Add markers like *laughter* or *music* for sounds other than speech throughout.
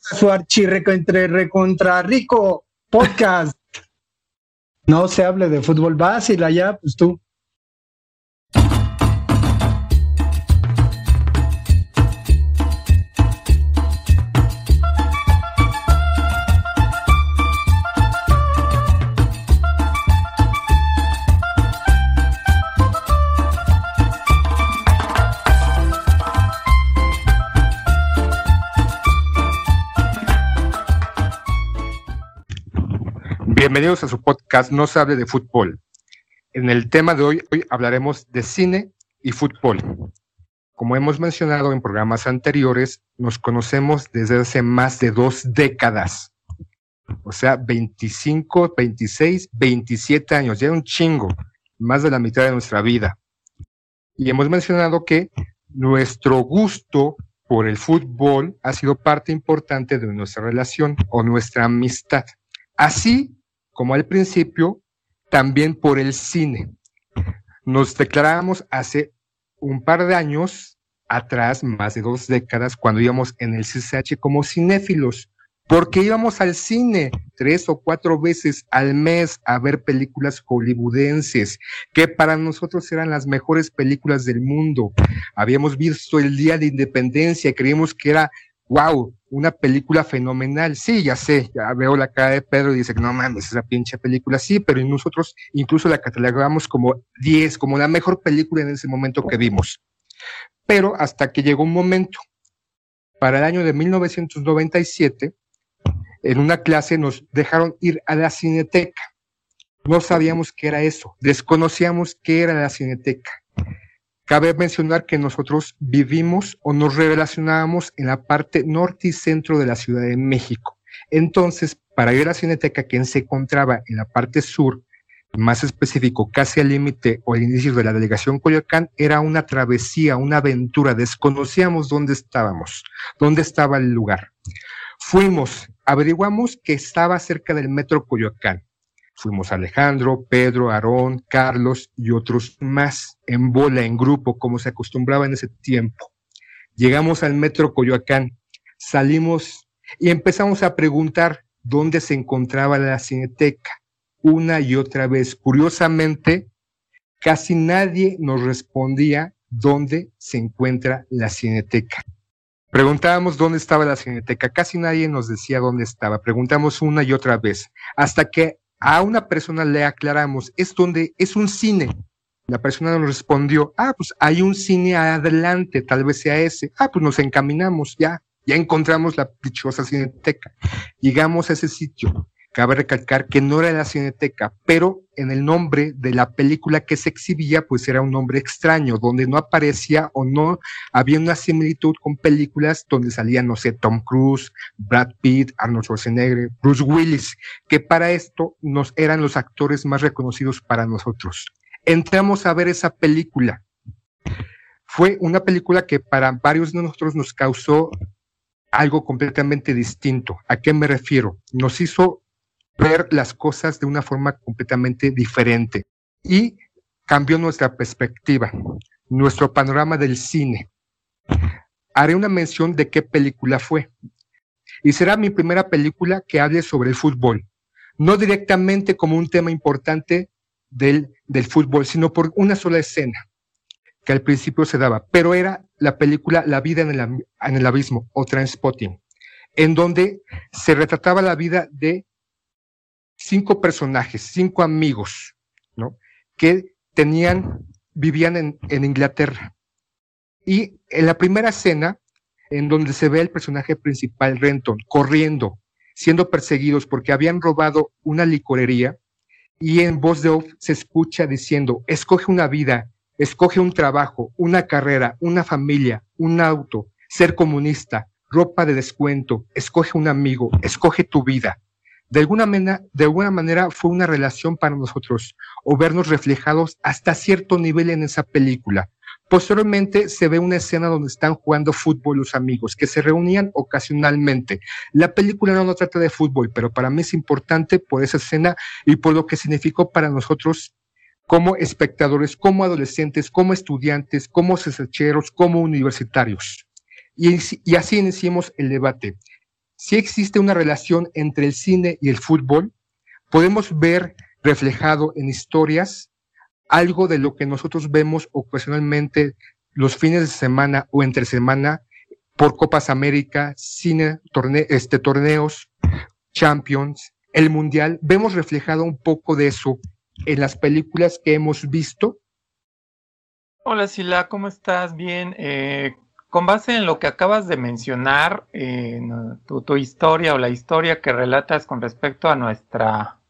su archirreco entre recontra rico podcast. No se hable de fútbol, y allá, pues tú. Bienvenidos a su podcast No se hable de fútbol. En el tema de hoy, hoy hablaremos de cine y fútbol. Como hemos mencionado en programas anteriores, nos conocemos desde hace más de dos décadas. O sea, 25, 26, 27 años, ya un chingo, más de la mitad de nuestra vida. Y hemos mencionado que nuestro gusto por el fútbol ha sido parte importante de nuestra relación o nuestra amistad. Así como al principio, también por el cine. Nos declarábamos hace un par de años atrás, más de dos décadas, cuando íbamos en el CCH como cinéfilos, porque íbamos al cine tres o cuatro veces al mes a ver películas hollywoodenses, que para nosotros eran las mejores películas del mundo. Habíamos visto el Día de Independencia, creíamos que era wow, una película fenomenal. Sí, ya sé, ya veo la cara de Pedro y dice que no mames, esa pinche película, sí, pero nosotros incluso la catalogamos como 10, como la mejor película en ese momento que vimos. Pero hasta que llegó un momento, para el año de 1997, en una clase nos dejaron ir a la cineteca. No sabíamos qué era eso, desconocíamos qué era la cineteca. Cabe mencionar que nosotros vivimos o nos relacionábamos en la parte norte y centro de la Ciudad de México. Entonces, para ir a la Cineteca, quien se encontraba en la parte sur, más específico, casi al límite o al inicio de la delegación Coyoacán, era una travesía, una aventura. Desconocíamos dónde estábamos, dónde estaba el lugar. Fuimos, averiguamos que estaba cerca del metro Coyoacán. Fuimos Alejandro, Pedro, Aarón, Carlos y otros más, en bola, en grupo, como se acostumbraba en ese tiempo. Llegamos al metro Coyoacán, salimos y empezamos a preguntar dónde se encontraba la cineteca. Una y otra vez, curiosamente, casi nadie nos respondía dónde se encuentra la cineteca. Preguntábamos dónde estaba la cineteca, casi nadie nos decía dónde estaba. Preguntamos una y otra vez, hasta que a una persona le aclaramos, es donde es un cine. La persona nos respondió, ah, pues hay un cine adelante, tal vez sea ese. Ah, pues nos encaminamos ya, ya encontramos la dichosa cineteca. Llegamos a ese sitio. Cabe recalcar que no era la Cineteca, pero en el nombre de la película que se exhibía, pues era un nombre extraño, donde no aparecía o no había una similitud con películas donde salían, no sé, Tom Cruise, Brad Pitt, Arnold Schwarzenegger, Bruce Willis, que para esto nos eran los actores más reconocidos para nosotros. Entramos a ver esa película. Fue una película que para varios de nosotros nos causó algo completamente distinto. ¿A qué me refiero? Nos hizo ver las cosas de una forma completamente diferente y cambió nuestra perspectiva, nuestro panorama del cine. Haré una mención de qué película fue. Y será mi primera película que hable sobre el fútbol, no directamente como un tema importante del, del fútbol, sino por una sola escena que al principio se daba, pero era la película La vida en el, en el abismo o Transpotting, en donde se retrataba la vida de cinco personajes, cinco amigos, ¿no? Que tenían, vivían en, Inglaterra. Y en la primera escena, en donde se ve el personaje principal, Renton, corriendo, siendo perseguidos porque habían robado una licorería, y en voz de off se escucha diciendo, escoge una vida, escoge un trabajo, una carrera, una familia, un auto, ser comunista, ropa de descuento, escoge un amigo, escoge tu vida de alguna, manera, de alguna manera fue una relación para nosotros o vernos reflejados hasta cierto nivel en esa película. Posteriormente se ve una escena donde están jugando fútbol los amigos, que se reunían ocasionalmente. La película no, no trata de fútbol, pero para mí es importante por esa escena y por lo que significó para nosotros como espectadores, como adolescentes, como estudiantes, como cesecheros, como universitarios. Y así iniciamos el debate. Si existe una relación entre el cine y el fútbol, podemos ver reflejado en historias algo de lo que nosotros vemos ocasionalmente los fines de semana o entre semana por Copas América, cine, este, torneos, Champions, el Mundial. Vemos reflejado un poco de eso en las películas que hemos visto. Hola Sila, ¿cómo estás? Bien. Eh, con base en lo que acabas de mencionar, tu, historia o la historia que relatas con respecto a nuestra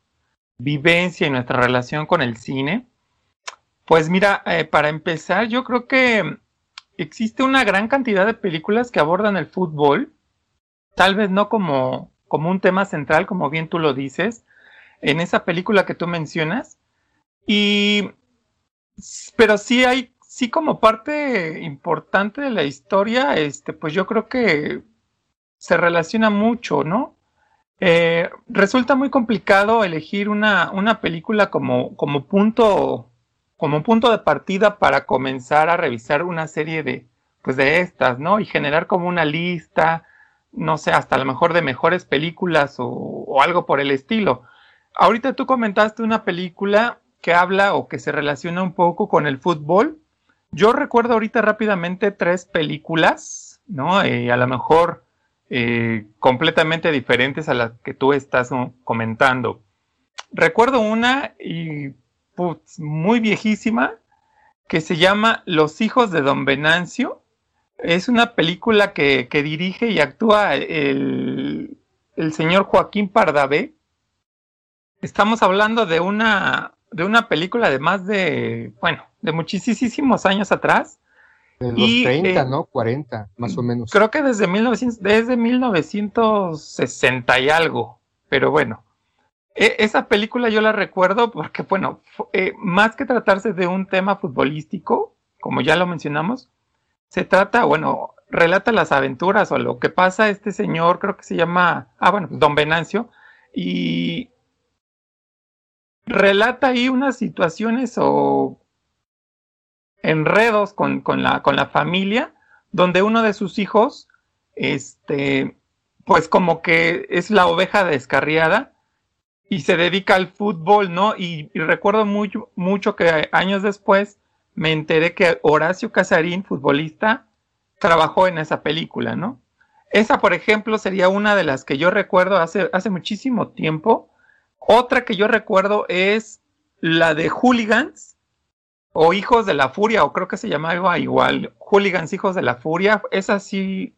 vivencia y nuestra relación con el cine, pues mira, eh, para empezar, yo creo que existe una gran cantidad de películas que abordan el fútbol, tal vez no como, como un tema central, como bien tú lo dices, en esa película que tú mencionas, y pero sí hay, sí como parte importante de la historia, este, pues yo creo que se relaciona mucho, ¿no? Eh, resulta muy complicado elegir una, una película como, como punto como punto de partida para comenzar a revisar una serie de, pues de estas, ¿no? Y generar como una lista, no sé, hasta a lo mejor de mejores películas o, o algo por el estilo. Ahorita tú comentaste una película que habla o que se relaciona un poco con el fútbol. Yo recuerdo ahorita rápidamente tres películas, ¿no? Eh, a lo mejor eh, completamente diferentes a las que tú estás comentando. Recuerdo una y muy viejísima que se llama Los hijos de Don Venancio. Es una película que, dirige y actúa el, el, señor Joaquín Pardavé. Estamos hablando de una, de una película de más de, bueno, de muchísimos años atrás. De los 30, eh, ¿no? 40, más o menos. Creo que desde, 1900, desde 1960 y algo, pero bueno. E, esa película yo la recuerdo porque, bueno, eh, más que tratarse de un tema futbolístico, como ya lo mencionamos, se trata, bueno, relata las aventuras o lo que pasa a este señor, creo que se llama, ah, bueno, don Venancio, y relata ahí unas situaciones o enredos con, con, la, con la familia, donde uno de sus hijos, este, pues como que es la oveja descarriada y se dedica al fútbol, ¿no? Y, recuerdo mucho, mucho que años después me enteré que Horacio Casarín, futbolista, trabajó en esa película, ¿no? Esa, por ejemplo, sería una de las que yo recuerdo hace, hace muchísimo tiempo. Otra que yo recuerdo es la de Hooligans o Hijos de la Furia, o creo que se llamaba igual, Hooligans Hijos de la Furia. Esa sí,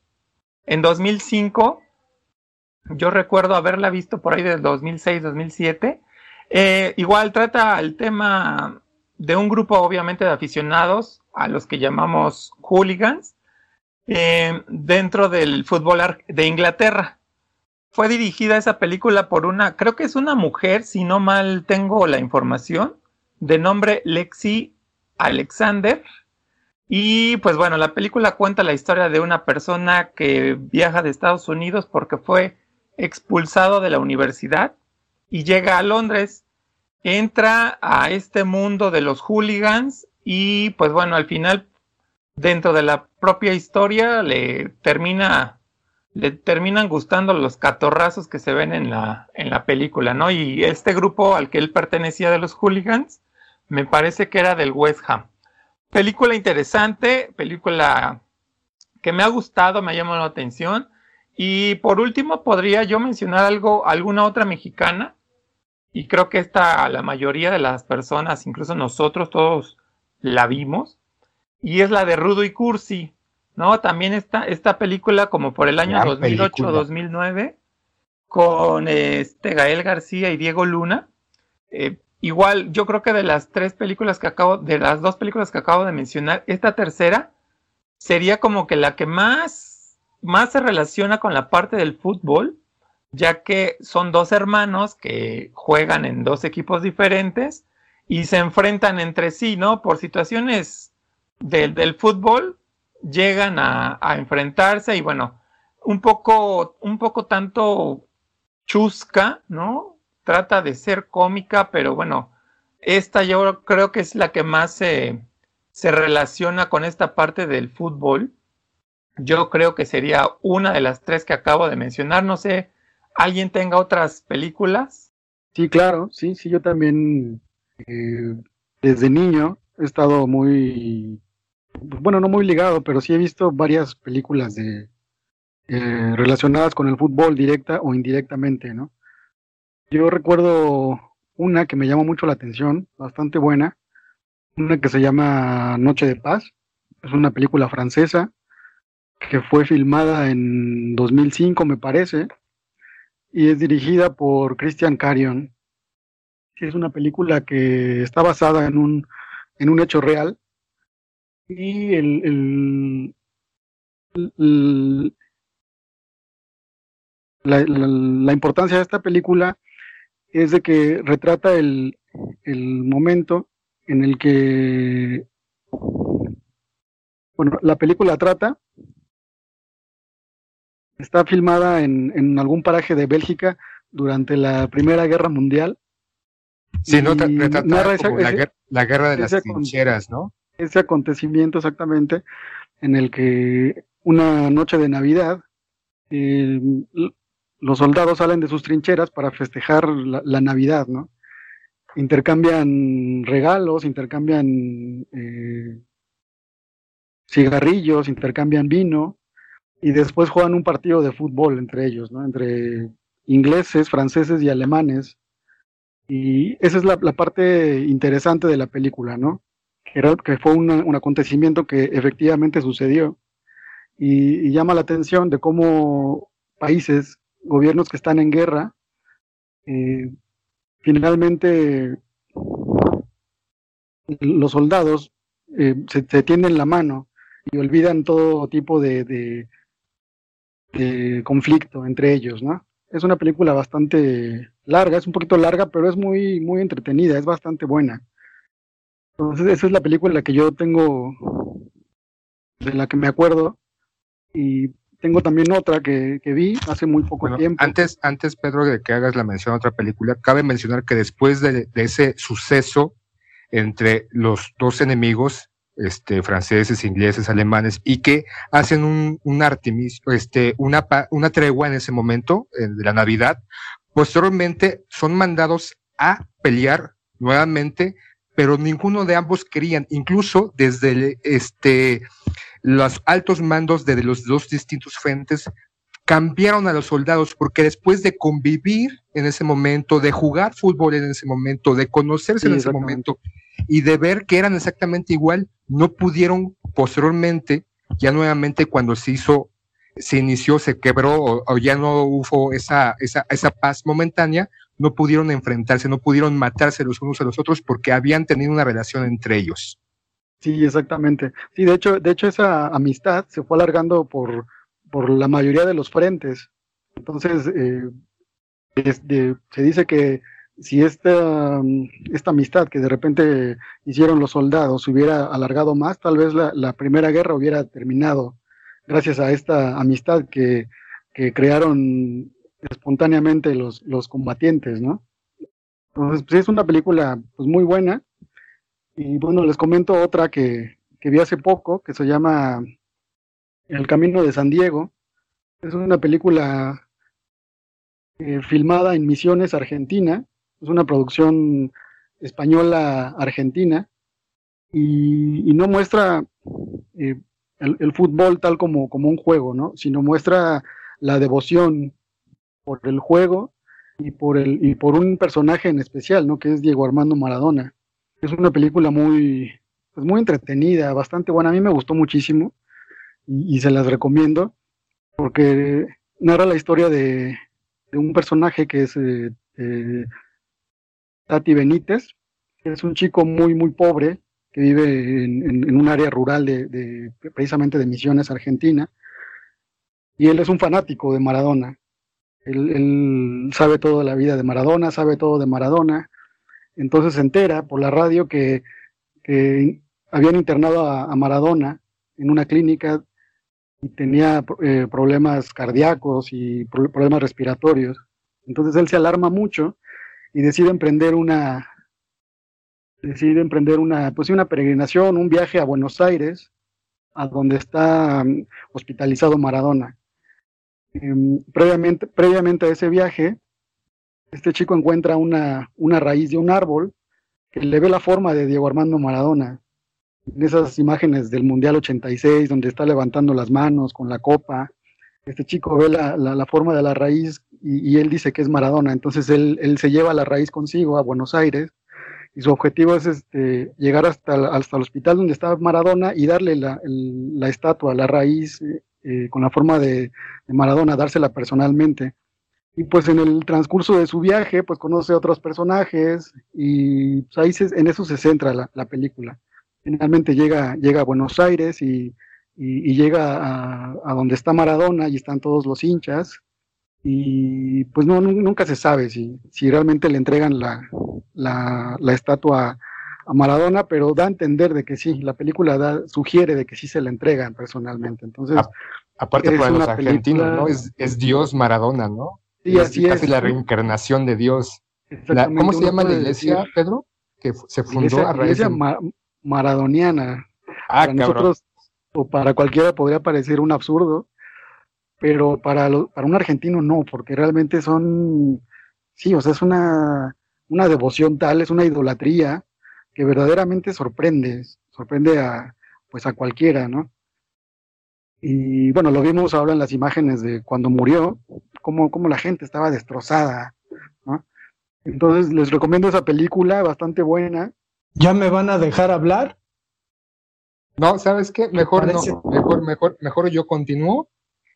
en 2005 yo recuerdo haberla visto por ahí del 2006-2007. Eh, igual trata el tema de un grupo obviamente de aficionados a los que llamamos hooligans eh, dentro del fútbol de Inglaterra. Fue dirigida esa película por una, creo que es una mujer, si no mal tengo la información, de nombre Lexi Alexander. Y pues bueno, la película cuenta la historia de una persona que viaja de Estados Unidos porque fue expulsado de la universidad y llega a Londres, entra a este mundo de los hooligans y pues bueno, al final dentro de la propia historia le termina le terminan gustando los catorrazos que se ven en la, en la película, ¿no? Y este grupo al que él pertenecía de los hooligans, me parece que era del West Ham. Película interesante, película que me ha gustado, me ha llamado la atención. Y por último, podría yo mencionar algo, alguna otra mexicana, y creo que esta, la mayoría de las personas, incluso nosotros todos la vimos, y es la de Rudo y Cursi, ¿no? También esta, esta película como por el año 2008-2009, con este Gael García y Diego Luna. Eh, igual, yo creo que de las tres películas que acabo, de las dos películas que acabo de mencionar, esta tercera sería como que la que más más se relaciona con la parte del fútbol, ya que son dos hermanos que juegan en dos equipos diferentes y se enfrentan entre sí, ¿no? Por situaciones del fútbol, llegan a, enfrentarse y bueno, un poco, un poco tanto chusca, ¿no? Trata de ser cómica, pero bueno, esta yo creo que es la que más se, se relaciona con esta parte del fútbol yo creo que sería una de las tres que acabo de mencionar. No sé, ¿alguien tenga otras películas? Sí, claro, sí, sí, yo también eh, desde niño he estado muy, bueno, no muy ligado, pero sí he visto varias películas de eh, relacionadas con el fútbol directa o indirectamente, ¿no? Yo recuerdo una que me llamó mucho la atención, bastante buena, una que se llama Noche de Paz, es una película francesa que fue filmada en 2005, me parece, y es dirigida por Christian Carion. Es una película que está basada en un, en un hecho real y el, la, importancia de esta película es de que retrata el, el momento en el que, bueno, la película trata Está filmada en, en algún paraje de Bélgica durante la Primera Guerra Mundial. Sí, no, retrata la, guerra de las trincheras, ¿no? Ese acontecimiento exactamente en el que una noche de Navidad eh, los soldados salen de sus trincheras para festejar la, Navidad, ¿no? Intercambian regalos, intercambian eh, cigarrillos, intercambian vino, y después juegan un partido de fútbol entre ellos, ¿no? Entre ingleses, franceses y alemanes. Y esa es la, parte interesante de la película, ¿no? Que, que fue un acontecimiento que efectivamente sucedió. Y, llama la atención de cómo países, gobiernos que están en guerra, eh, finalmente los soldados eh, se, tienden la mano y olvidan todo tipo de, conflicto entre ellos, ¿no? Es una película bastante larga, es un poquito larga, pero es muy, muy entretenida, es bastante buena. Entonces, esa es la película que yo tengo, de la que me acuerdo, y tengo también otra que, vi hace muy poco tiempo. Antes, antes, Pedro, de que hagas la mención a otra película, cabe mencionar que después de, de ese suceso entre los dos enemigos, este, franceses, ingleses, alemanes, y que hacen un, un este, una, una tregua en ese momento, de la Navidad. Posteriormente son mandados a pelear nuevamente, pero ninguno de ambos querían, incluso desde este, los altos mandos de los dos distintos frentes cambiaron a los soldados porque después de convivir en ese momento, de jugar fútbol en ese momento, de conocerse en ese momento y de ver que eran exactamente igual, no pudieron posteriormente, ya nuevamente cuando se hizo, se inició, se quebró o, ya no hubo esa, esa, esa paz momentánea, no pudieron enfrentarse, no pudieron matarse los unos a los otros porque habían tenido una relación entre ellos. Sí, exactamente. Sí, de hecho, de hecho esa amistad se fue alargando por por la mayoría de los frentes. Entonces, eh, se dice que si esta, esta amistad que de repente hicieron los soldados hubiera alargado más, tal vez la, primera guerra hubiera terminado gracias a esta amistad que, crearon espontáneamente los, los combatientes, ¿no? Entonces, pues es una película pues, muy buena. Y bueno, les comento otra que, que vi hace poco, que se llama el Camino de San Diego. Es una película eh, filmada en Misiones, Argentina. Es una producción española-argentina y, no muestra eh, el, fútbol tal como, como un juego, ¿no? sino muestra la devoción por el juego y por, el, y por un personaje en especial, ¿no? que es Diego Armando Maradona. Es una película muy, pues muy entretenida, bastante buena. A mí me gustó muchísimo y, se las recomiendo porque narra la historia de, un personaje que es eh, eh, Tati Benítez, es un chico muy, muy pobre que vive en, un área rural de, precisamente de Misiones, Argentina, y él es un fanático de Maradona. Él, sabe todo de la vida de Maradona, sabe todo de Maradona, entonces se entera por la radio que, habían internado a Maradona en una clínica y tenía eh, problemas cardíacos y problemas respiratorios. Entonces él se alarma mucho y decide emprender una decide emprender una pues una peregrinación, un viaje a Buenos Aires a donde está mm, hospitalizado Maradona. Em, previamente, previamente a ese viaje, este chico encuentra una, una raíz de un árbol que le ve la forma de Diego Armando Maradona. En esas imágenes del Mundial 86, donde está levantando las manos con la copa, este chico ve la, la, forma de la raíz y, él dice que es Maradona. Entonces él, él, se lleva la raíz consigo a Buenos Aires y su objetivo es este, llegar hasta, hasta el hospital donde está Maradona y darle la, la estatua, la raíz eh, con la forma de, Maradona, dársela personalmente. Y pues en el transcurso de su viaje, pues conoce a otros personajes y pues, ahí en eso se centra la, la película. Finalmente llega, llega a Buenos Aires y y, llega a, donde está Maradona y están todos los hinchas y pues no, nunca se sabe si, si realmente le entregan la, la, la, estatua a Maradona, pero da a entender de que sí, la película da, sugiere de que sí se la entregan personalmente. Entonces, aparte para los argentinos, ¿no? Es, es, Dios Maradona, ¿no? Sí, así es. Casi la reencarnación de Dios. ¿Cómo se llama la iglesia, Pedro? Que se fundó a raíz iglesia maradoniana. Ah, para nosotros o para cualquiera podría parecer un absurdo, pero para, para un argentino no, porque realmente son, sí, o sea, es una, una devoción tal, es una idolatría que verdaderamente sorprende, sorprende a, pues a cualquiera, ¿no? Y bueno, lo vimos ahora en las imágenes de cuando murió, cómo, cómo la gente estaba destrozada, ¿no? Entonces les recomiendo esa película, bastante buena. ¿Ya me van a dejar hablar? No, ¿sabes qué? Mejor no, mejor, mejor, mejor yo continúo.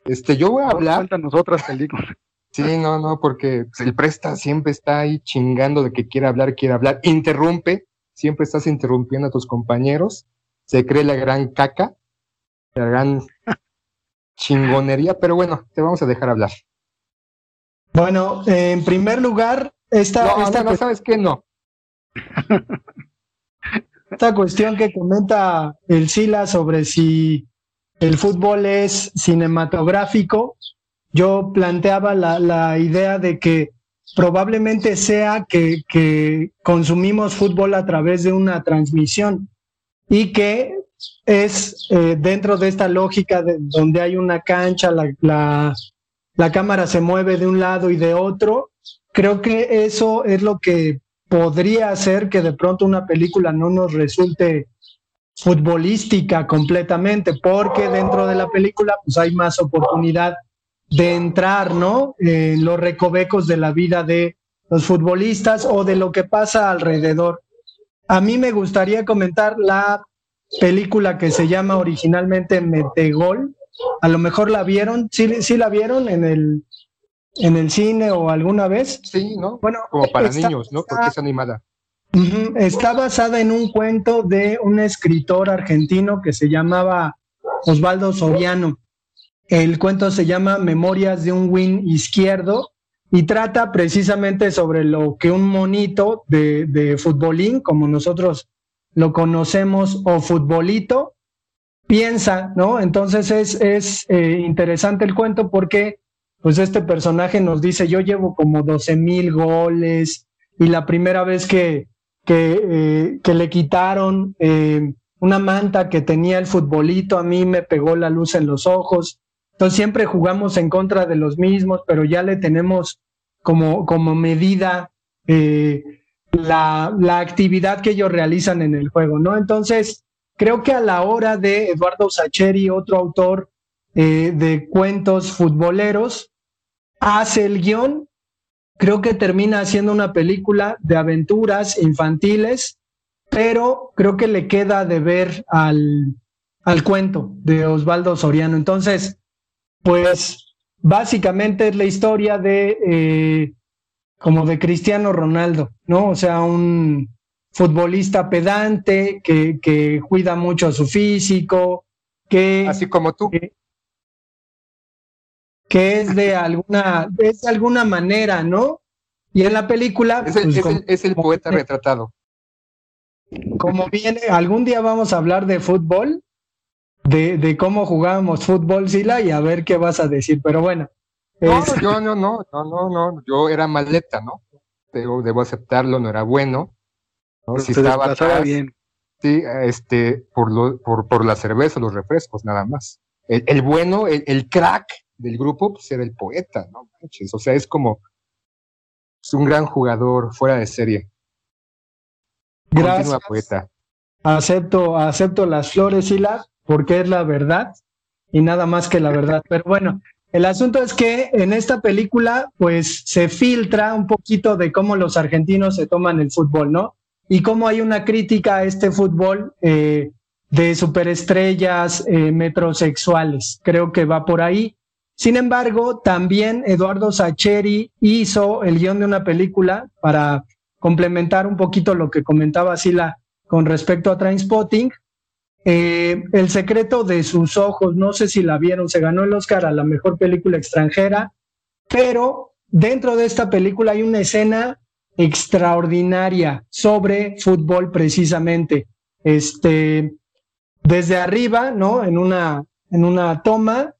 Este, yo voy a hablar. Cuéntanos otras películas. Sí, no, no, porque el presta siempre está ahí chingando de que quiere hablar, quiere hablar, interrumpe, siempre estás interrumpiendo a tus compañeros, se cree la gran caca, la gran chingonería, pero bueno, te vamos a dejar hablar. Bueno, en primer lugar, esta... No, esta no, ¿sabes qué? No. *laughs* esta cuestión que comenta el Sila sobre si el fútbol es cinematográfico, yo planteaba la, idea de que probablemente sea que, consumimos fútbol a través de una transmisión y que es eh, dentro de esta lógica de donde hay una cancha, la, la cámara se mueve de un lado y de otro, creo que eso es lo que podría ser que de pronto una película no nos resulte futbolística completamente, porque dentro de la película pues hay más oportunidad de entrar, ¿no? En los recovecos de la vida de los futbolistas o de lo que pasa alrededor. A mí me gustaría comentar la película que se llama originalmente Metegol. A lo mejor la vieron, sí, sí la vieron en el en el cine o alguna vez. Sí, ¿no? Bueno, como para niños, ¿no? Porque es animada. está basada en un cuento de un escritor argentino que se llamaba Osvaldo Soriano. El cuento se llama Memorias de un win izquierdo y trata precisamente sobre lo que un monito de, de futbolín, como nosotros lo conocemos, o futbolito, piensa, ¿no? Entonces es, es eh, interesante el cuento porque pues este personaje nos dice, yo llevo como 12 mil goles y la primera vez que, que, eh, que le quitaron eh, una manta que tenía el futbolito, a mí me pegó la luz en los ojos. Entonces siempre jugamos en contra de los mismos, pero ya le tenemos como, como medida eh, la, la actividad que ellos realizan en el juego, ¿no? Entonces, creo que a la hora de Eduardo Sacheri, otro autor de cuentos futboleros, hace el guion, creo que termina haciendo una película de aventuras infantiles, pero creo que le queda de ver al, al cuento de Osvaldo Soriano. Entonces, pues básicamente es la historia de eh, como de Cristiano Ronaldo, ¿no? O sea, un futbolista pedante que, que cuida mucho su físico, que... Así como tú que es de alguna, es de alguna manera, ¿no? Y en la película... Es el, pues, poeta retratado. Como viene, algún día vamos a hablar de fútbol, de, de cómo jugábamos fútbol, Sila, y a ver qué vas a decir, pero bueno. No, yo no, no, no, no, no, yo era maleta, ¿no? Debo aceptarlo, no era bueno. ¿no? Si estaba bien. Sí, este, por, lo, por, por la cerveza, los refrescos, nada más. El, bueno, el, crack del grupo, pues era el poeta, ¿no? O sea, es como es un gran jugador fuera de serie. Gracias. poeta. Acepto, acepto las flores y las, porque es la verdad y nada más que la verdad. Pero bueno, el asunto es que en esta película, pues se filtra un poquito de cómo los argentinos se toman el fútbol, ¿no? y cómo hay una crítica a este fútbol eh, de superestrellas eh, metrosexuales. Creo que va por ahí. Sin embargo, también Eduardo Sacheri hizo el guion de una película para complementar un poquito lo que comentaba Sila con respecto a Trainspotting. Eh, el secreto de sus ojos, no sé si la vieron, se ganó el Oscar a la mejor película extranjera, pero dentro de esta película hay una escena extraordinaria sobre fútbol precisamente. Este, desde arriba, ¿no? En una, en una toma,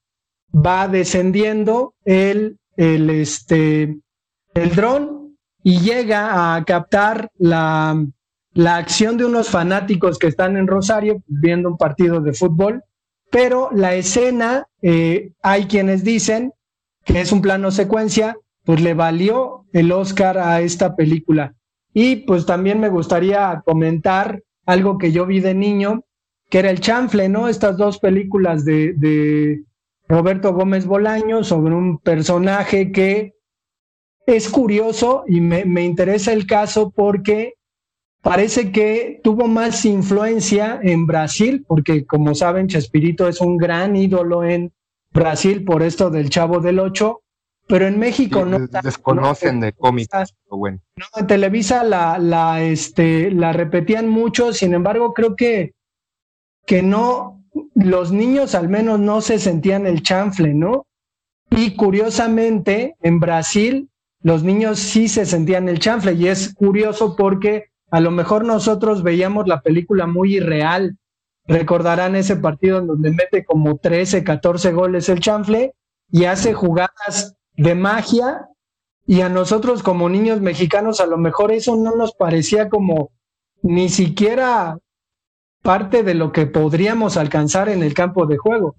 va descendiendo el, el, este, el dron y llega a captar la, la acción de unos fanáticos que están en Rosario viendo un partido de fútbol, pero la escena, eh, hay quienes dicen que es un plano secuencia, pues le valió el Oscar a esta película. Y pues también me gustaría comentar algo que yo vi de niño, que era el chanfle, ¿no? Estas dos películas de, de Roberto Gómez Bolaño sobre un personaje que es curioso y me, me interesa el caso porque parece que tuvo más influencia en Brasil, porque como saben, Chespirito es un gran ídolo en Brasil por esto del Chavo del Ocho, pero en México no. Desconocen de cómics, bueno. No, en Televisa la, la, este, la repetían mucho, sin embargo, creo que, que no, los niños al menos no se sentían el chanfle, ¿no? Y curiosamente, en Brasil, los niños sí se sentían el chanfle, y es curioso porque a lo mejor nosotros veíamos la película muy irreal. Recordarán ese partido en donde mete como 13, 14 goles el chanfle y hace jugadas de magia y a nosotros como niños mexicanos a lo mejor eso no nos parecía como ni siquiera parte de lo que podríamos alcanzar en el campo de juego.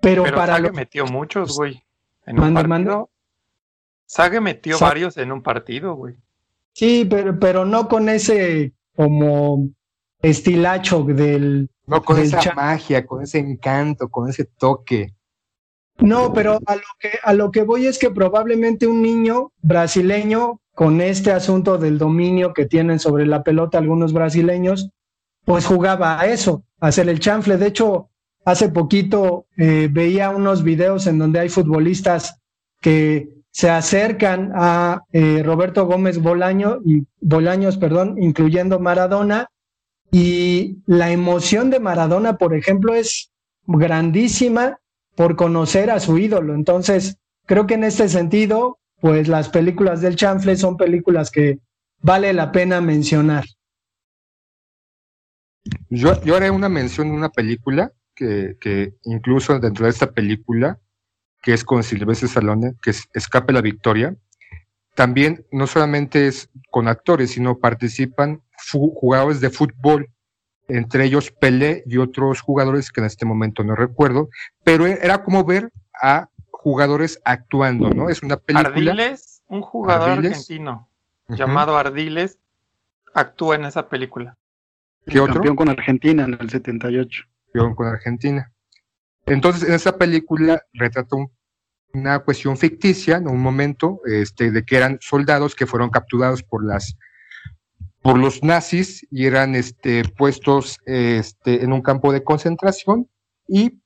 Pero, para Sague metió muchos, güey. En un partido. Sague metió varios en un partido, güey. Sí, pero, pero no con ese como estilacho del. No con esa magia, con ese encanto, con ese toque. No, pero a lo, que, a lo que voy es que probablemente un niño brasileño, con este asunto del dominio que tienen sobre la pelota algunos brasileños, pues jugaba a eso, a hacer el chanfle. De hecho, hace poquito eh, veía unos videos en donde hay futbolistas que se acercan a eh, Roberto Gómez Bolaño y Bolaños, perdón, incluyendo Maradona, y la emoción de Maradona, por ejemplo, es grandísima por conocer a su ídolo. Entonces, creo que en este sentido, pues las películas del chanfle son películas que vale la pena mencionar. Yo, haré una mención de una película que, incluso dentro de esta película, que es con Silvestre Salone, que es Escape la Victoria, también no solamente es con actores, sino participan jugadores de fútbol entre ellos Pelé y otros jugadores que en este momento no recuerdo, pero era como ver a jugadores actuando, ¿no? Es una película. Ardiles, un jugador argentino llamado Ardiles, actúa en esa película. ¿Qué otro? Campeón con Argentina en el 78. Campeón con Argentina. Entonces, en esa película retrata una cuestión ficticia, en un momento, este, de que eran soldados que fueron capturados por las por los nazis y eran este, puestos este, en un campo de concentración y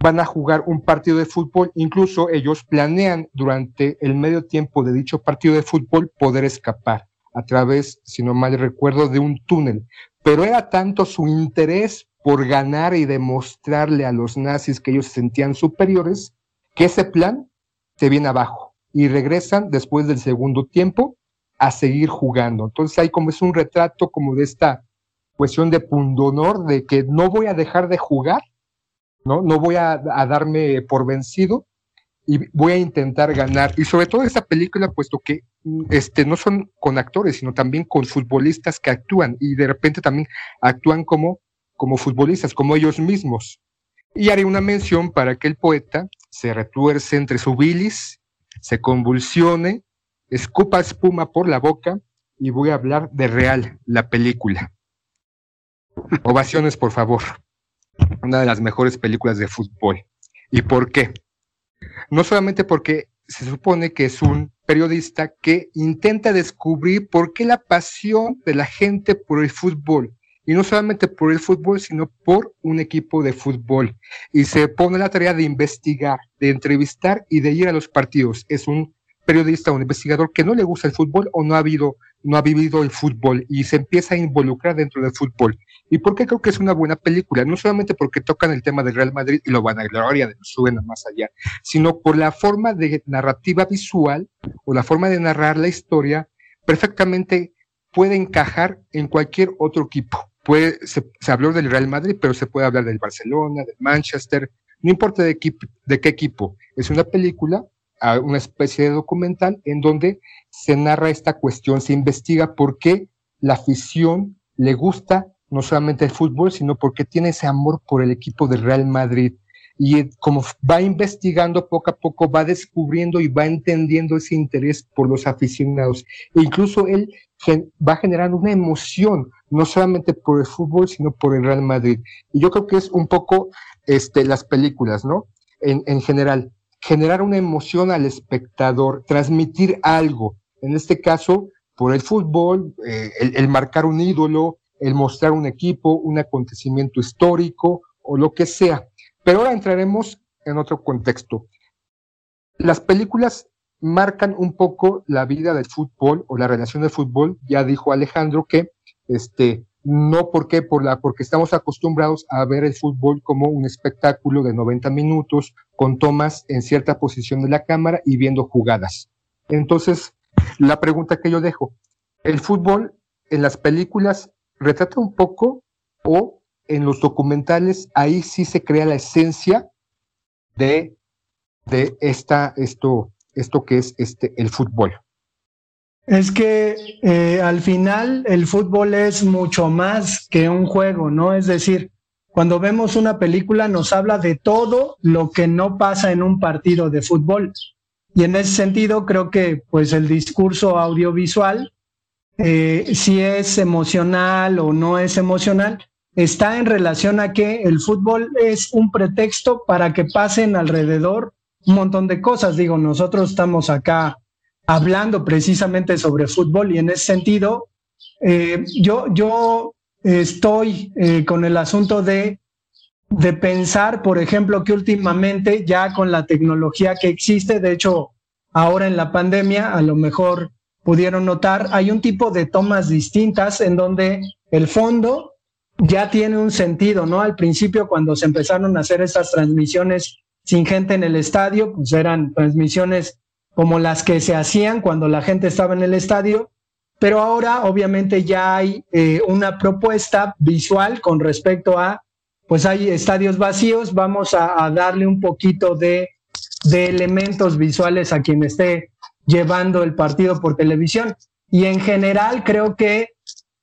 van a jugar un partido de fútbol. Incluso ellos planean durante el medio tiempo de dicho partido de fútbol poder escapar a través, si no mal recuerdo, de un túnel. Pero era tanto su interés por ganar y demostrarle a los nazis que ellos se sentían superiores, que ese plan se viene abajo y regresan después del segundo tiempo a seguir jugando. Entonces hay como es un retrato como de esta cuestión de pundonor, de que no voy a dejar de jugar, ¿no? No voy a, darme por vencido y voy a intentar ganar. Y sobre todo esta película, puesto que este, no son con actores, sino también con futbolistas que actúan y de repente también actúan como como futbolistas, como ellos mismos. Y haré una mención para que el poeta se retuerce entre su bilis, se convulsione, escupa espuma por la boca y voy a hablar de Real, la película. Ovaciones, por favor. Una de las mejores películas de fútbol. ¿Y por qué? No solamente porque se supone que es un periodista que intenta descubrir por qué la pasión de la gente por el fútbol, y no solamente por el fútbol, sino por un equipo de fútbol. Y se pone la tarea de investigar, de entrevistar y de ir a los partidos. Es un periodista, un investigador que no le gusta el fútbol o no ha habido, no ha vivido el fútbol y se empieza a involucrar dentro del fútbol. ¿Y por qué creo que es una buena película? No solamente porque tocan el tema del Real Madrid y lo van a gloria de suben más allá, sino por la forma de narrativa visual o la forma de narrar la historia perfectamente puede encajar en cualquier otro equipo. Puede, se, se habló del Real Madrid, pero se puede hablar del Barcelona, del Manchester, no importa de, de qué equipo. Es una película una especie de documental en donde se narra esta cuestión, se investiga por qué la afición le gusta no solamente el fútbol, sino porque tiene ese amor por el equipo del Real Madrid. Y como va investigando poco a poco, va descubriendo y va entendiendo ese interés por los aficionados. E incluso él va generando una emoción, no solamente por el fútbol, sino por el Real Madrid. Y yo creo que es un poco este, las películas, ¿no? En, en general generar una emoción al espectador, transmitir algo, en este caso, por el fútbol, eh, el, marcar un ídolo, el mostrar un equipo, un acontecimiento histórico o lo que sea. Pero ahora entraremos en otro contexto. Las películas marcan un poco la vida del fútbol o la relación del fútbol. Ya dijo Alejandro que este, no porque, por la, porque estamos acostumbrados a ver el fútbol como un espectáculo de 90 minutos con tomas en cierta posición de la cámara y viendo jugadas. Entonces, la pregunta que yo dejo, ¿el fútbol en las películas retrata un poco o en los documentales ahí sí se crea la esencia de, de esta, esto, esto que es este, el fútbol? Es que eh, al final el fútbol es mucho más que un juego, ¿no? Es decir, cuando vemos una película nos habla de todo lo que no pasa en un partido de fútbol. Y en ese sentido creo que pues el discurso audiovisual, eh, si es emocional o no es emocional, está en relación a que el fútbol es un pretexto para que pasen alrededor un montón de cosas. Digo, nosotros estamos acá hablando precisamente sobre fútbol y en ese sentido, eh, yo, yo estoy eh, con el asunto de, de pensar, por ejemplo, que últimamente ya con la tecnología que existe, de hecho, ahora en la pandemia, a lo mejor pudieron notar, hay un tipo de tomas distintas en donde el fondo ya tiene un sentido, ¿no? Al principio, cuando se empezaron a hacer estas transmisiones sin gente en el estadio, pues eran transmisiones como las que se hacían cuando la gente estaba en el estadio, pero ahora obviamente ya hay eh, una propuesta visual con respecto a, pues hay estadios vacíos, vamos a, darle un poquito de, de, elementos visuales a quien esté llevando el partido por televisión. Y en general creo que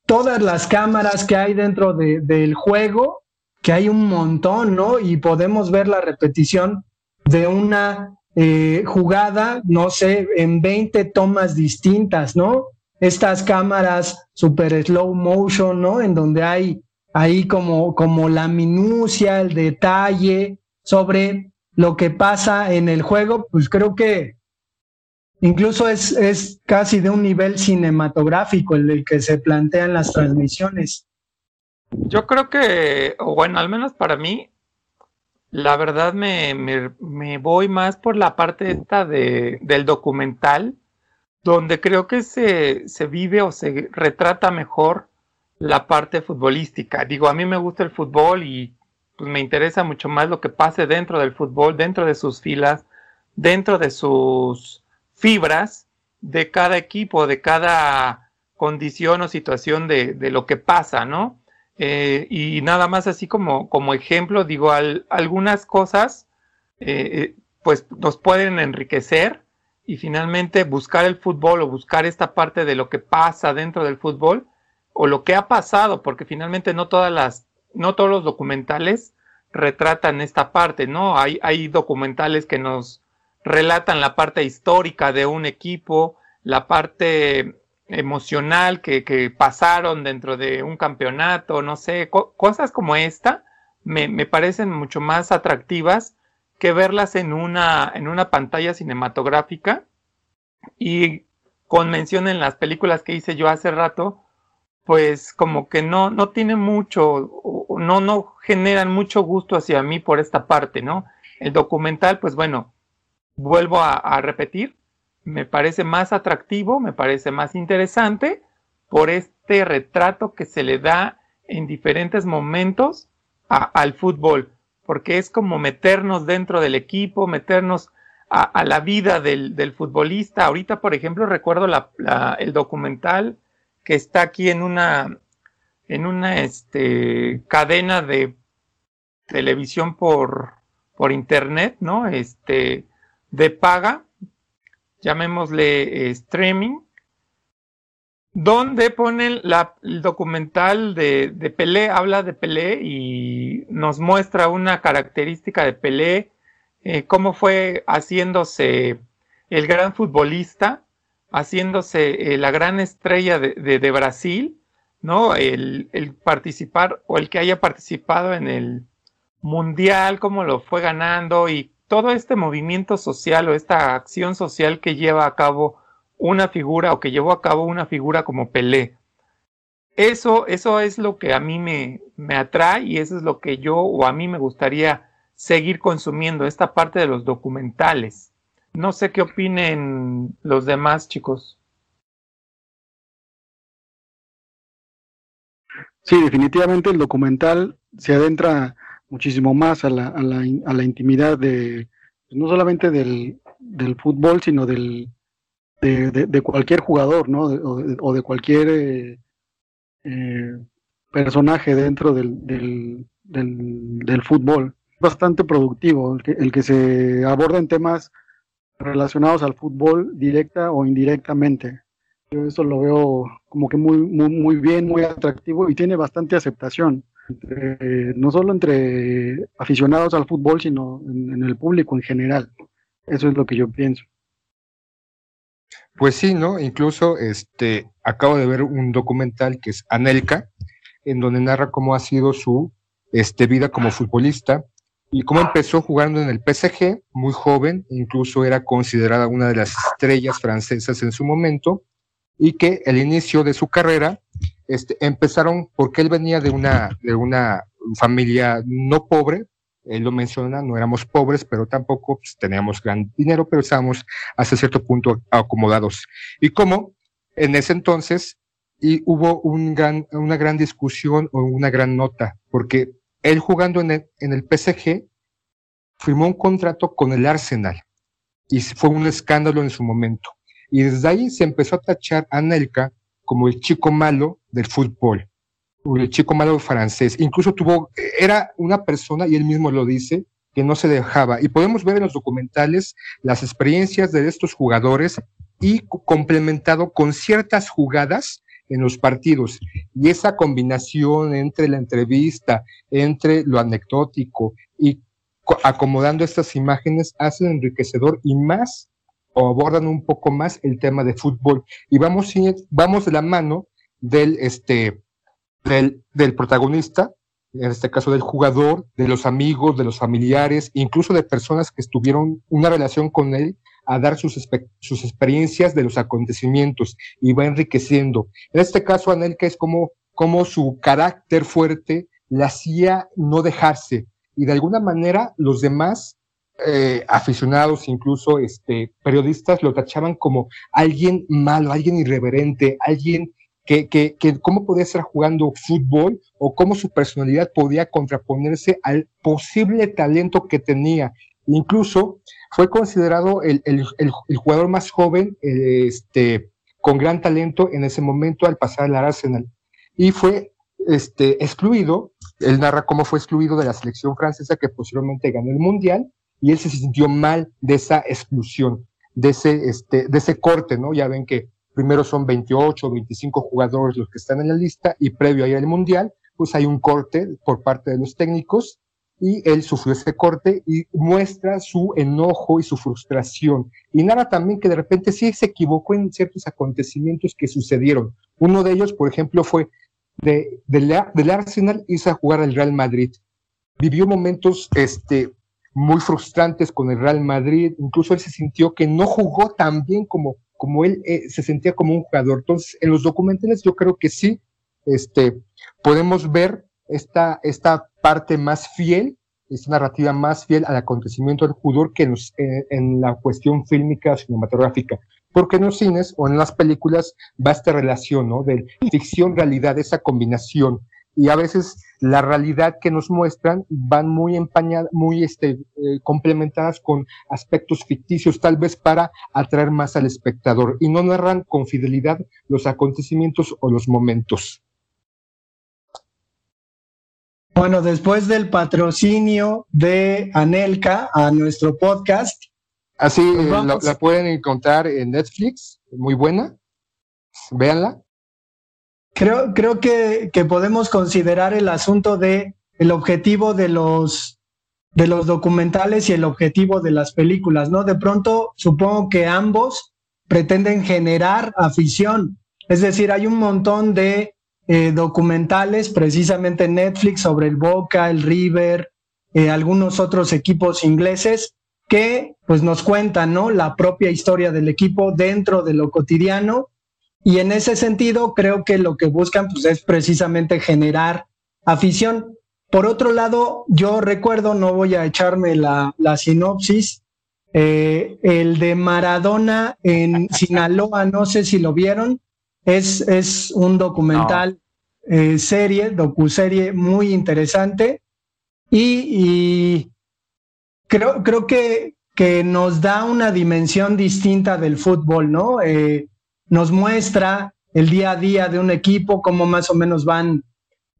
todas las cámaras que hay dentro del juego, que hay un montón, ¿no? Y podemos ver la repetición de una eh, jugada, no sé, en 20 tomas distintas, ¿no? Estas cámaras super slow motion, ¿no? En donde hay ahí como, como la minucia, el detalle sobre lo que pasa en el juego, pues creo que incluso es, es casi de un nivel cinematográfico el, que se plantean las transmisiones. Yo creo que, o bueno, al menos para mí, la verdad me, me, voy más por la parte esta de, del documental, donde creo que se, se vive o se retrata mejor la parte futbolística. Digo, a mí me gusta el fútbol y pues, me interesa mucho más lo que pase dentro del fútbol, dentro de sus filas, dentro de sus fibras de cada equipo, de cada condición o situación de, lo que pasa, ¿no? Eh, y nada más así como, como ejemplo, digo, algunas cosas eh, eh, pues nos pueden enriquecer y finalmente buscar el fútbol o buscar esta parte de lo que pasa dentro del fútbol o lo que ha pasado, porque finalmente no todas las no todos los documentales retratan esta parte, ¿no? Hay, hay documentales que nos relatan la parte histórica de un equipo, la parte emocional que, que pasaron dentro de un campeonato, no sé, cosas como esta me, me, parecen mucho más atractivas que verlas en una, en una pantalla cinematográfica y con mención en las películas que hice yo hace rato, pues como que no, no tiene mucho, no, no generan mucho gusto hacia mí por esta parte, ¿no? El documental, pues bueno, vuelvo a, repetir, me parece más atractivo, me parece más interesante por este retrato que se le da en diferentes momentos al fútbol, porque es como meternos dentro del equipo, meternos a, la vida del, futbolista. Ahorita, por ejemplo, recuerdo el documental que está aquí en una, en una este, cadena de televisión por, por internet, ¿no? Este, de paga, llamémosle eh, streaming, donde ponen la, el documental de, de, Pelé, habla de Pelé y nos muestra una característica de Pelé, eh, cómo fue haciéndose el gran futbolista, haciéndose eh, la gran estrella de, de, Brasil, ¿no? El, el, participar o el que haya participado en el mundial, cómo lo fue ganando y todo este movimiento social o esta acción social que lleva a cabo una figura o que llevó a cabo una figura como Pelé. Eso, eso es lo que a mí me, me atrae y eso es lo que yo o a mí me gustaría seguir consumiendo, esta parte de los documentales. No sé qué opinen los demás chicos. Sí, definitivamente el documental se adentra muchísimo más a la, a la, a la intimidad de, no solamente del, del fútbol, sino del, de, de, cualquier jugador, ¿no? o, de, cualquier eh, eh, personaje dentro del, del, del, fútbol. Bastante productivo el que, el que se aborden temas relacionados al fútbol directa o indirectamente. Yo eso lo veo como que muy, muy, muy bien, muy atractivo y tiene bastante aceptación no solo entre aficionados al fútbol, sino en, el público en general. Eso es lo que yo pienso. Pues sí, ¿no? Incluso este, acabo de ver un documental que es Anelka, en donde narra cómo ha sido su este, vida como futbolista y cómo empezó jugando en el PSG, muy joven, incluso era considerada una de las estrellas francesas en su momento, y que el inicio de su carrera este, empezaron porque él venía de una, de una familia no pobre, él lo menciona, no éramos pobres, pero tampoco pues, teníamos gran dinero, pero estábamos hasta cierto punto acomodados. Y como en ese entonces y hubo un gran, una gran discusión o una gran nota, porque él jugando en el, en el PSG firmó un contrato con el Arsenal y fue un escándalo en su momento. Y desde ahí se empezó a tachar a Nelka como el chico malo del fútbol, el chico malo francés. Incluso tuvo, era una persona, y él mismo lo dice, que no se dejaba. Y podemos ver en los documentales las experiencias de estos jugadores y complementado con ciertas jugadas en los partidos. Y esa combinación entre la entrevista, entre lo anecdótico y acomodando estas imágenes hace enriquecedor y más o abordan un poco más el tema de fútbol y vamos, vamos de la mano del, este, del, del protagonista, en este caso del jugador, de los amigos, de los familiares, incluso de personas que estuvieron una relación con él a dar sus, sus experiencias de los acontecimientos y va enriqueciendo. En este caso, Anelka es como, como su carácter fuerte le hacía no dejarse y de alguna manera los demás eh, aficionados, incluso este, periodistas, lo tachaban como alguien malo, alguien irreverente, alguien que, que, que cómo podía estar jugando fútbol o cómo su personalidad podía contraponerse al posible talento que tenía. Incluso fue considerado el, el, el, jugador más joven este, con gran talento en ese momento al pasar al Arsenal. Y fue este, excluido, él narra cómo fue excluido de la selección francesa que posteriormente ganó el Mundial y él se sintió mal de esa exclusión, de ese, este, de ese corte, ¿no? Ya ven que primero son 28, 25 jugadores los que están en la lista y previo a ir al Mundial, pues hay un corte por parte de los técnicos y él sufrió ese corte y muestra su enojo y su frustración. Y nada también que de repente sí se equivocó en ciertos acontecimientos que sucedieron. Uno de ellos, por ejemplo, fue de, del Arsenal hizo a jugar al Real Madrid. Vivió momentos este, muy frustrantes con el Real Madrid, incluso él se sintió que no jugó tan bien como, como él eh, se sentía como un jugador. Entonces, en los documentales yo creo que sí, este, podemos ver esta, esta parte más fiel, esta narrativa más fiel al acontecimiento del jugador que eh, en la cuestión fílmica cinematográfica. Porque en los cines o en las películas va esta relación, ¿no? De ficción-realidad, esa combinación. Y a veces la realidad que nos muestran van muy empañadas, muy este, eh, complementadas con aspectos ficticios, tal vez para atraer más al espectador. Y no narran con fidelidad los acontecimientos o los momentos. Bueno, después del patrocinio de Anelka a nuestro podcast. Así pues la, pueden encontrar en Netflix, muy buena. Véanla. Creo, creo que, podemos considerar el asunto de el objetivo de los de los documentales y el objetivo de las películas, ¿no? De pronto supongo que ambos pretenden generar afición. Es decir, hay un montón de eh, documentales, precisamente en Netflix, sobre el Boca, el River, eh, algunos otros equipos ingleses que pues nos cuentan, ¿no? La propia historia del equipo dentro de lo cotidiano. Y en ese sentido, creo que lo que buscan pues, es precisamente generar afición. Por otro lado, yo recuerdo, no voy a echarme la, la sinopsis, eh, el de Maradona en *laughs* Sinaloa, no sé si lo vieron, es, es un documental, eh, serie, docuserie muy interesante y, creo, creo que, que, nos da una dimensión distinta del fútbol, ¿no? Eh, nos muestra el día a día de un equipo, cómo más o menos van,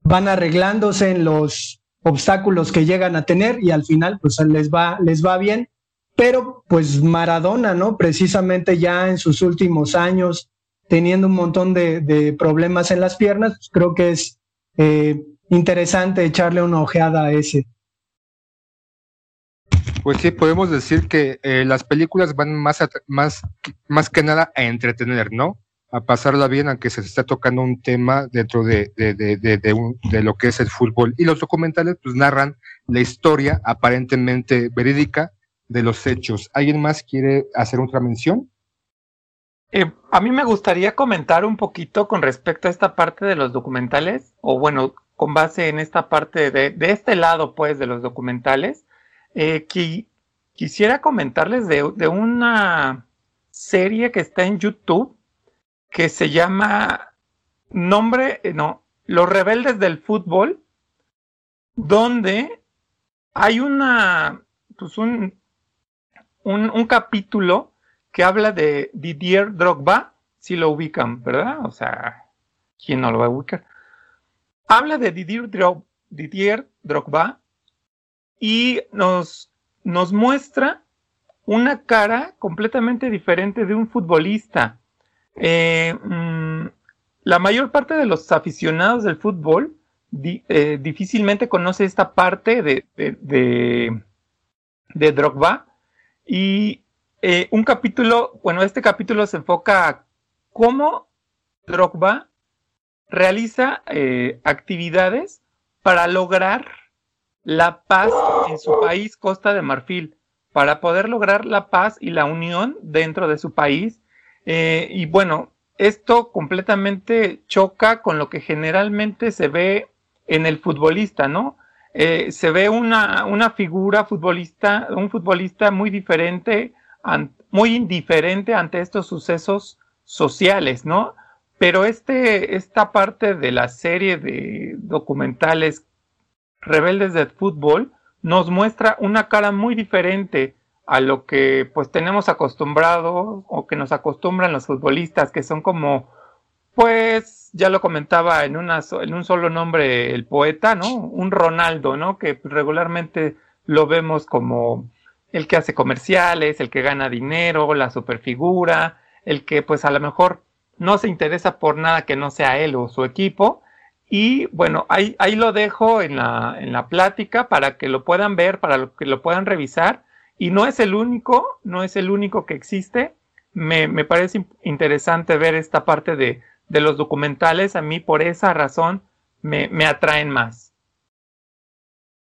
van arreglándose en los obstáculos que llegan a tener y al final pues les va, les va bien. Pero pues Maradona, ¿no? Precisamente ya en sus últimos años, teniendo un montón de, problemas en las piernas, pues creo que es eh, interesante echarle una ojeada a ese. Pues sí, podemos decir que eh, las películas van más, más, más que nada a entretener, ¿no? A pasarla bien, aunque se está tocando un tema dentro de, de, de, de, lo que es el fútbol. Y los documentales pues narran la historia aparentemente verídica de los hechos. ¿Alguien más quiere hacer otra mención? Eh, a mí me gustaría comentar un poquito con respecto a esta parte de los documentales, o bueno, con base en esta parte de, de este lado, pues, de los documentales, eh, quisiera comentarles de, una serie que está en YouTube que se llama Nombre, eh, no, Los Rebeldes del Fútbol, donde hay una, pues un, un, un capítulo que habla de Didier Drogba, si lo ubican, ¿verdad? O sea, ¿quién no lo va a ubicar? Habla de Didier Drogba y nos, nos muestra una cara completamente diferente de un futbolista. Eh, mm, la mayor parte de los aficionados del fútbol eh, difícilmente conoce esta parte de, de, de, Drogba y eh, un capítulo, bueno, este capítulo se enfoca a cómo Drogba realiza actividades para lograr la paz en su país, Costa de Marfil, para poder lograr la paz y la unión dentro de su país. Eh, y bueno, esto completamente choca con lo que generalmente se ve en el futbolista, ¿no? se ve una, una figura futbolista, un futbolista muy diferente muy indiferente ante estos sucesos sociales, ¿no? Pero este, esta parte de la serie de documentales Rebeldes de Fútbol nos muestra una cara muy diferente a lo que pues tenemos acostumbrado o que nos acostumbran los futbolistas, que son como, pues, ya lo comentaba en, una, en un solo nombre el poeta, ¿no? Un Ronaldo, ¿no? Que regularmente lo vemos como el que hace comerciales, el que gana dinero, la superfigura, el que pues a lo mejor no se interesa por nada que no sea él o su equipo Y bueno, ahí, ahí lo dejo en la, en la plática para que lo puedan ver, para que lo puedan revisar. Y no es el único, no es el único que existe. Me, me parece interesante ver esta parte de, de, los documentales. A mí por esa razón me, me atraen más.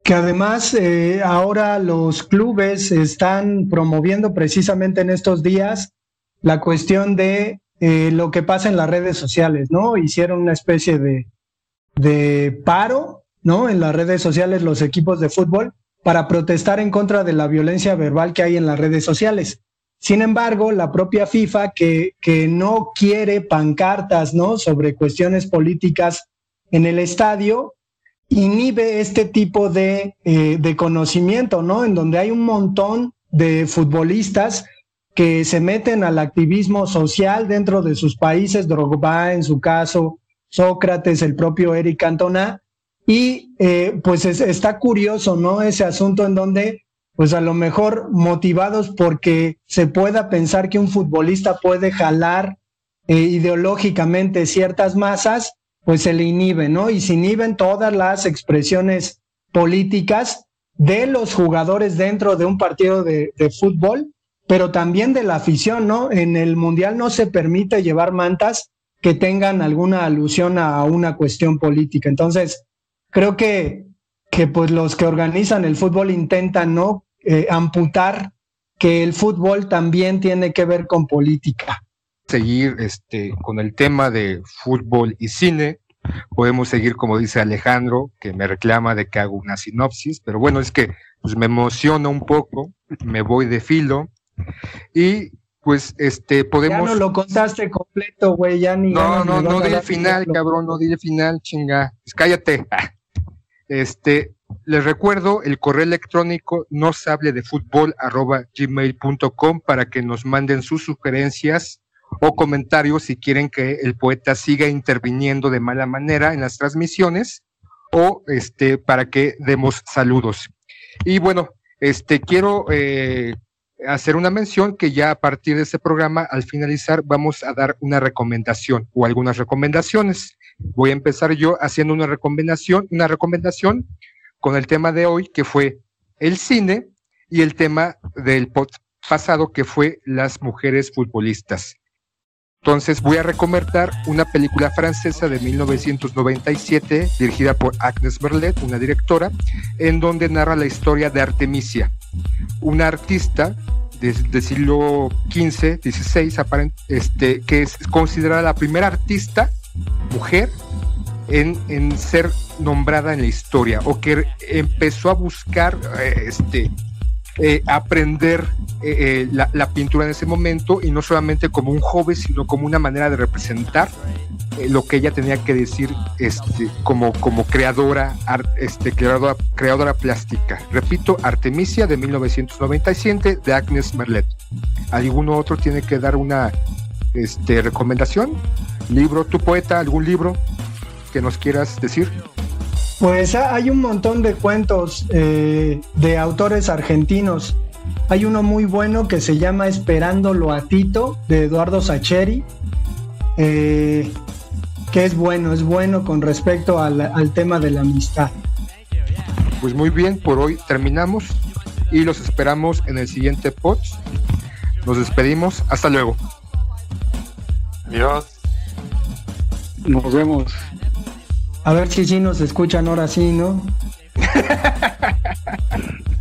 Que además eh, ahora los clubes están promoviendo precisamente en estos días la cuestión de eh, lo que pasa en las redes sociales, ¿no? Hicieron una especie de, de paro, ¿no? En las redes sociales los equipos de fútbol para protestar en contra de la violencia verbal que hay en las redes sociales. Sin embargo, la propia FIFA, que, que no quiere pancartas ¿no? sobre cuestiones políticas en el estadio, inhibe este tipo de, eh, de conocimiento, ¿no? En donde hay un montón de futbolistas que se meten al activismo social dentro de sus países, Drogba en su caso, Sócrates, el propio Eric Cantona, y eh, pues está curioso, ¿no? Ese asunto en donde, pues a lo mejor motivados porque se pueda pensar que un futbolista puede jalar eh, ideológicamente ciertas masas, pues se le inhibe, ¿no? Y se inhiben todas las expresiones políticas de los jugadores dentro de un partido de fútbol, pero también de la afición, ¿no? En el Mundial no se permite llevar mantas que tengan alguna alusión a una cuestión política. Entonces, creo que, que pues los que organizan el fútbol intentan no eh, amputar que el fútbol también tiene que ver con política. Seguir este, con el tema de fútbol y cine. Podemos seguir, como dice Alejandro, que me reclama de que hago una sinopsis, pero bueno, es que pues, me emociona un poco, me voy de filo. Y pues este podemos. Ya no lo contaste completo, güey, ya ni. No, no, no, di el final, cabrón, no di el final, chinga. Pues cállate. *laughs* Este, les recuerdo el correo electrónico no sable de fútbol arroba gmail.com para que nos manden sus sugerencias o comentarios si quieren que el poeta siga interviniendo de mala manera en las transmisiones o este para que demos saludos. Y bueno, este quiero eh, hacer una mención que ya a partir de este programa, al finalizar, vamos a dar una recomendación o algunas recomendaciones. Voy a empezar yo haciendo una recomendación, una recomendación con el tema de hoy, que fue el cine, y el tema del pasado, que fue las mujeres futbolistas. Entonces voy a recomendar una película francesa de 1997 dirigida por Agnes Merlet, una directora, en donde narra la historia de Artemisia, una artista del siglo XV, XVI, este, que es considerada la primera artista mujer en, en, ser nombrada en la historia o que empezó a buscar eh, este, eh, aprender eh, la, la, pintura en ese momento y no solamente como un joven, sino como una manera de representar lo que ella tenía que decir este, como, como creadora, este, creadora, creadora plástica. Repito, Artemisia de 1997 de Agnes Merlet. ¿Alguno otro tiene que dar una este, recomendación? libro, tu poeta, algún libro que nos quieras decir. Pues hay un montón de cuentos eh, de autores argentinos. Hay uno muy bueno que se llama Esperándolo a Tito, de Eduardo Sacheri, eh, que es bueno, es bueno con respecto al, al tema de la amistad. Pues muy bien, por hoy terminamos y los esperamos en el siguiente pod. Nos despedimos, hasta luego. Adiós. Nos vemos. A ver si sí nos escuchan ahora sí, ¿no? *laughs*